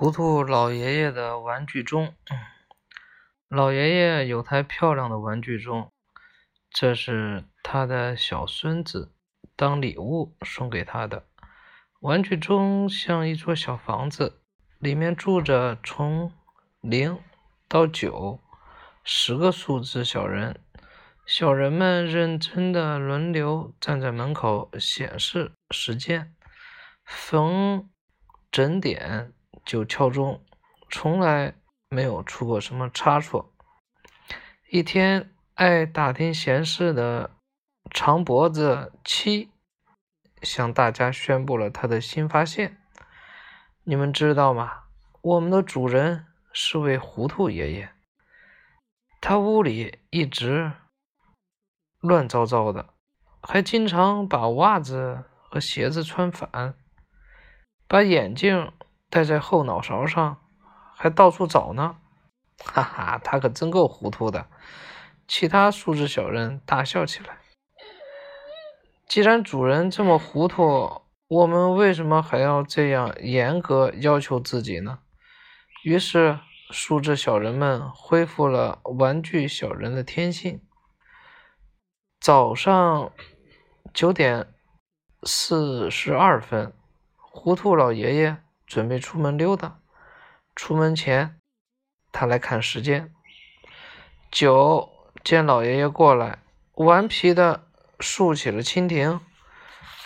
糊涂老爷爷的玩具钟，老爷爷有台漂亮的玩具钟，这是他的小孙子当礼物送给他的。玩具钟像一座小房子，里面住着从零到九十个数字小人，小人们认真的轮流站在门口显示时间，逢整点。就敲钟，从来没有出过什么差错。一天，爱打听闲事的长脖子七向大家宣布了他的新发现。你们知道吗？我们的主人是位糊涂爷爷，他屋里一直乱糟糟的，还经常把袜子和鞋子穿反，把眼镜。戴在后脑勺上，还到处找呢，哈哈，他可真够糊涂的。其他数字小人大笑起来。既然主人这么糊涂，我们为什么还要这样严格要求自己呢？于是，数字小人们恢复了玩具小人的天性。早上九点四十二分，糊涂老爷爷。准备出门溜达，出门前，他来看时间。九见老爷爷过来，顽皮的竖起了蜻蜓，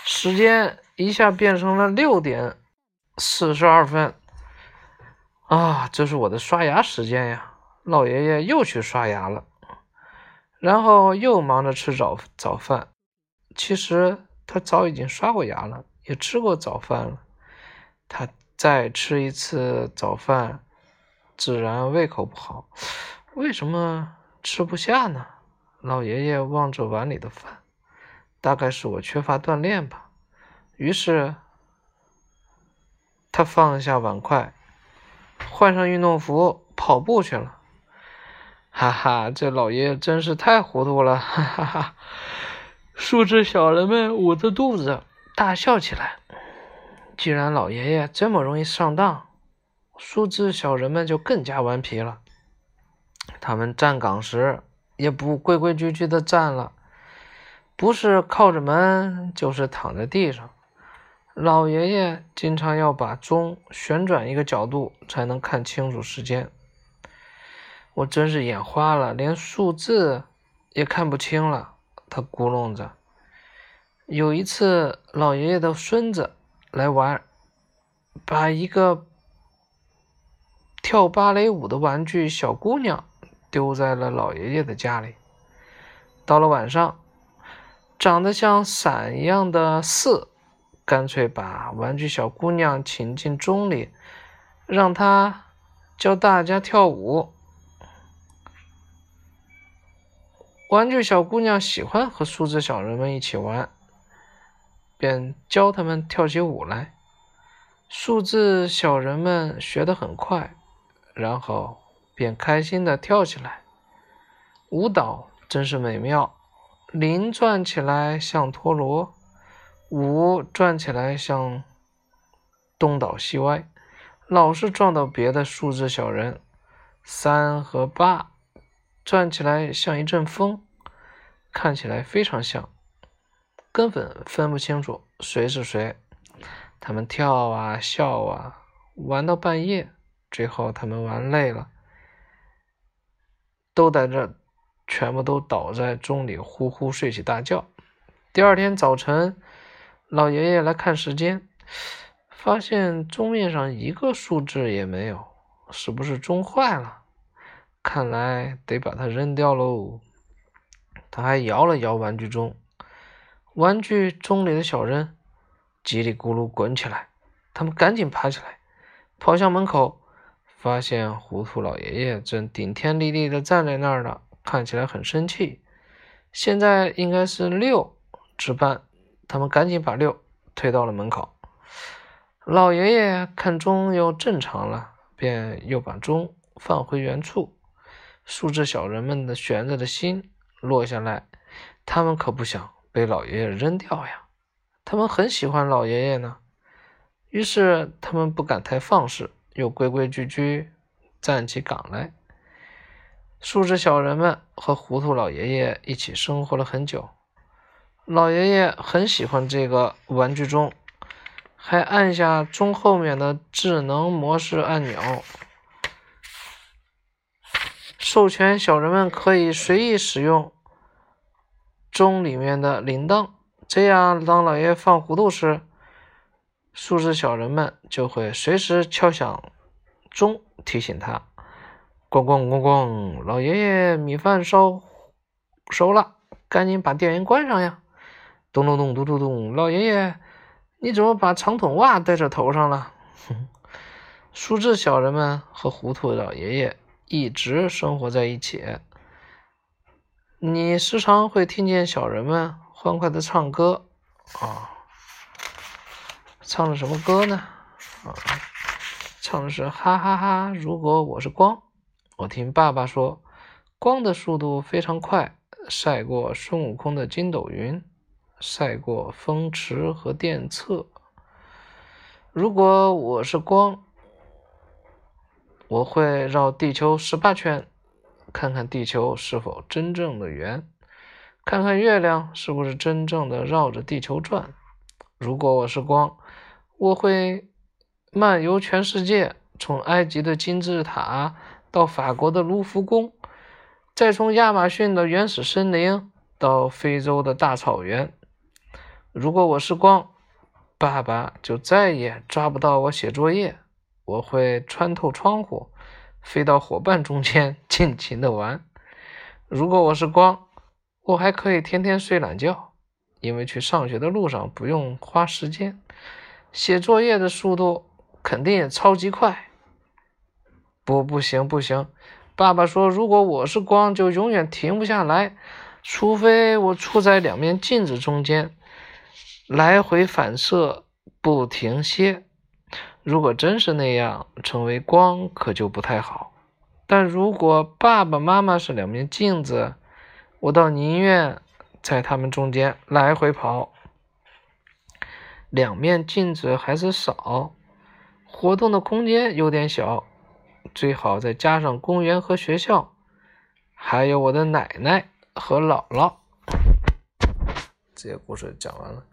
时间一下变成了六点四十二分。啊，这是我的刷牙时间呀！老爷爷又去刷牙了，然后又忙着吃早早饭。其实他早已经刷过牙了，也吃过早饭了。他。再吃一次早饭，自然胃口不好。为什么吃不下呢？老爷爷望着碗里的饭，大概是我缺乏锻炼吧。于是，他放下碗筷，换上运动服，跑步去了。哈哈，这老爷爷真是太糊涂了！哈哈哈，数只小人们捂着肚子大笑起来。既然老爷爷这么容易上当，数字小人们就更加顽皮了。他们站岗时也不规规矩矩的站了，不是靠着门，就是躺在地上。老爷爷经常要把钟旋转一个角度，才能看清楚时间。我真是眼花了，连数字也看不清了。他咕哝着。有一次，老爷爷的孙子。来玩，把一个跳芭蕾舞的玩具小姑娘丢在了老爷爷的家里。到了晚上，长得像伞一样的四，干脆把玩具小姑娘请进钟里，让她教大家跳舞。玩具小姑娘喜欢和数字小人们一起玩。便教他们跳起舞来，数字小人们学得很快，然后便开心地跳起来。舞蹈真是美妙，零转起来像陀螺，五转起来像东倒西歪，老是撞到别的数字小人。三和八转起来像一阵风，看起来非常像。根本分不清楚谁是谁，他们跳啊笑啊，玩到半夜，最后他们玩累了，都在这，全部都倒在钟里呼呼睡起大觉。第二天早晨，老爷爷来看时间，发现钟面上一个数字也没有，是不是钟坏了？看来得把它扔掉喽。他还摇了摇玩具钟。玩具钟里的小人叽里咕噜滚起来，他们赶紧爬起来，跑向门口，发现糊涂老爷爷正顶天立地的站在那儿呢，看起来很生气。现在应该是六值班，他们赶紧把六推到了门口。老爷爷看钟又正常了，便又把钟放回原处。数字小人们的悬着的心落下来，他们可不想。被老爷爷扔掉呀！他们很喜欢老爷爷呢，于是他们不敢太放肆，又规规矩矩站起岗来。树枝小人们和糊涂老爷爷一起生活了很久。老爷爷很喜欢这个玩具钟，还按下钟后面的智能模式按钮，授权小人们可以随意使用钟里面的铃铛。这样，当老爷爷犯糊涂时，数字小人们就会随时敲响钟提醒他。咣咣咣咣！老爷爷，米饭烧熟了，赶紧把电源关上呀！咚咚咚咚咚咚！老爷爷，你怎么把长筒袜戴在头上了？哼！树枝小人们和糊涂老爷爷一直生活在一起。你时常会听见小人们欢快的唱歌啊！唱的什么歌呢？啊，唱的是哈哈哈！如果我是光。我听爸爸说，光的速度非常快，赛过孙悟空的筋斗云，赛过风驰和电掣。如果我是光，我会绕地球十八圈，看看地球是否真正的圆，看看月亮是不是真正的绕着地球转。如果我是光，我会漫游全世界，从埃及的金字塔。到法国的卢浮宫，再从亚马逊的原始森林到非洲的大草原。如果我是光，爸爸就再也抓不到我写作业。我会穿透窗户，飞到伙伴中间，尽情的玩。如果我是光，我还可以天天睡懒觉，因为去上学的路上不用花时间，写作业的速度肯定也超级快。不，不行，不行！爸爸说，如果我是光，就永远停不下来，除非我处在两面镜子中间，来回反射不停歇。如果真是那样，成为光可就不太好。但如果爸爸妈妈是两面镜子，我倒宁愿在他们中间来回跑。两面镜子还是少，活动的空间有点小。最好再加上公园和学校，还有我的奶奶和姥姥。这些故事讲完了。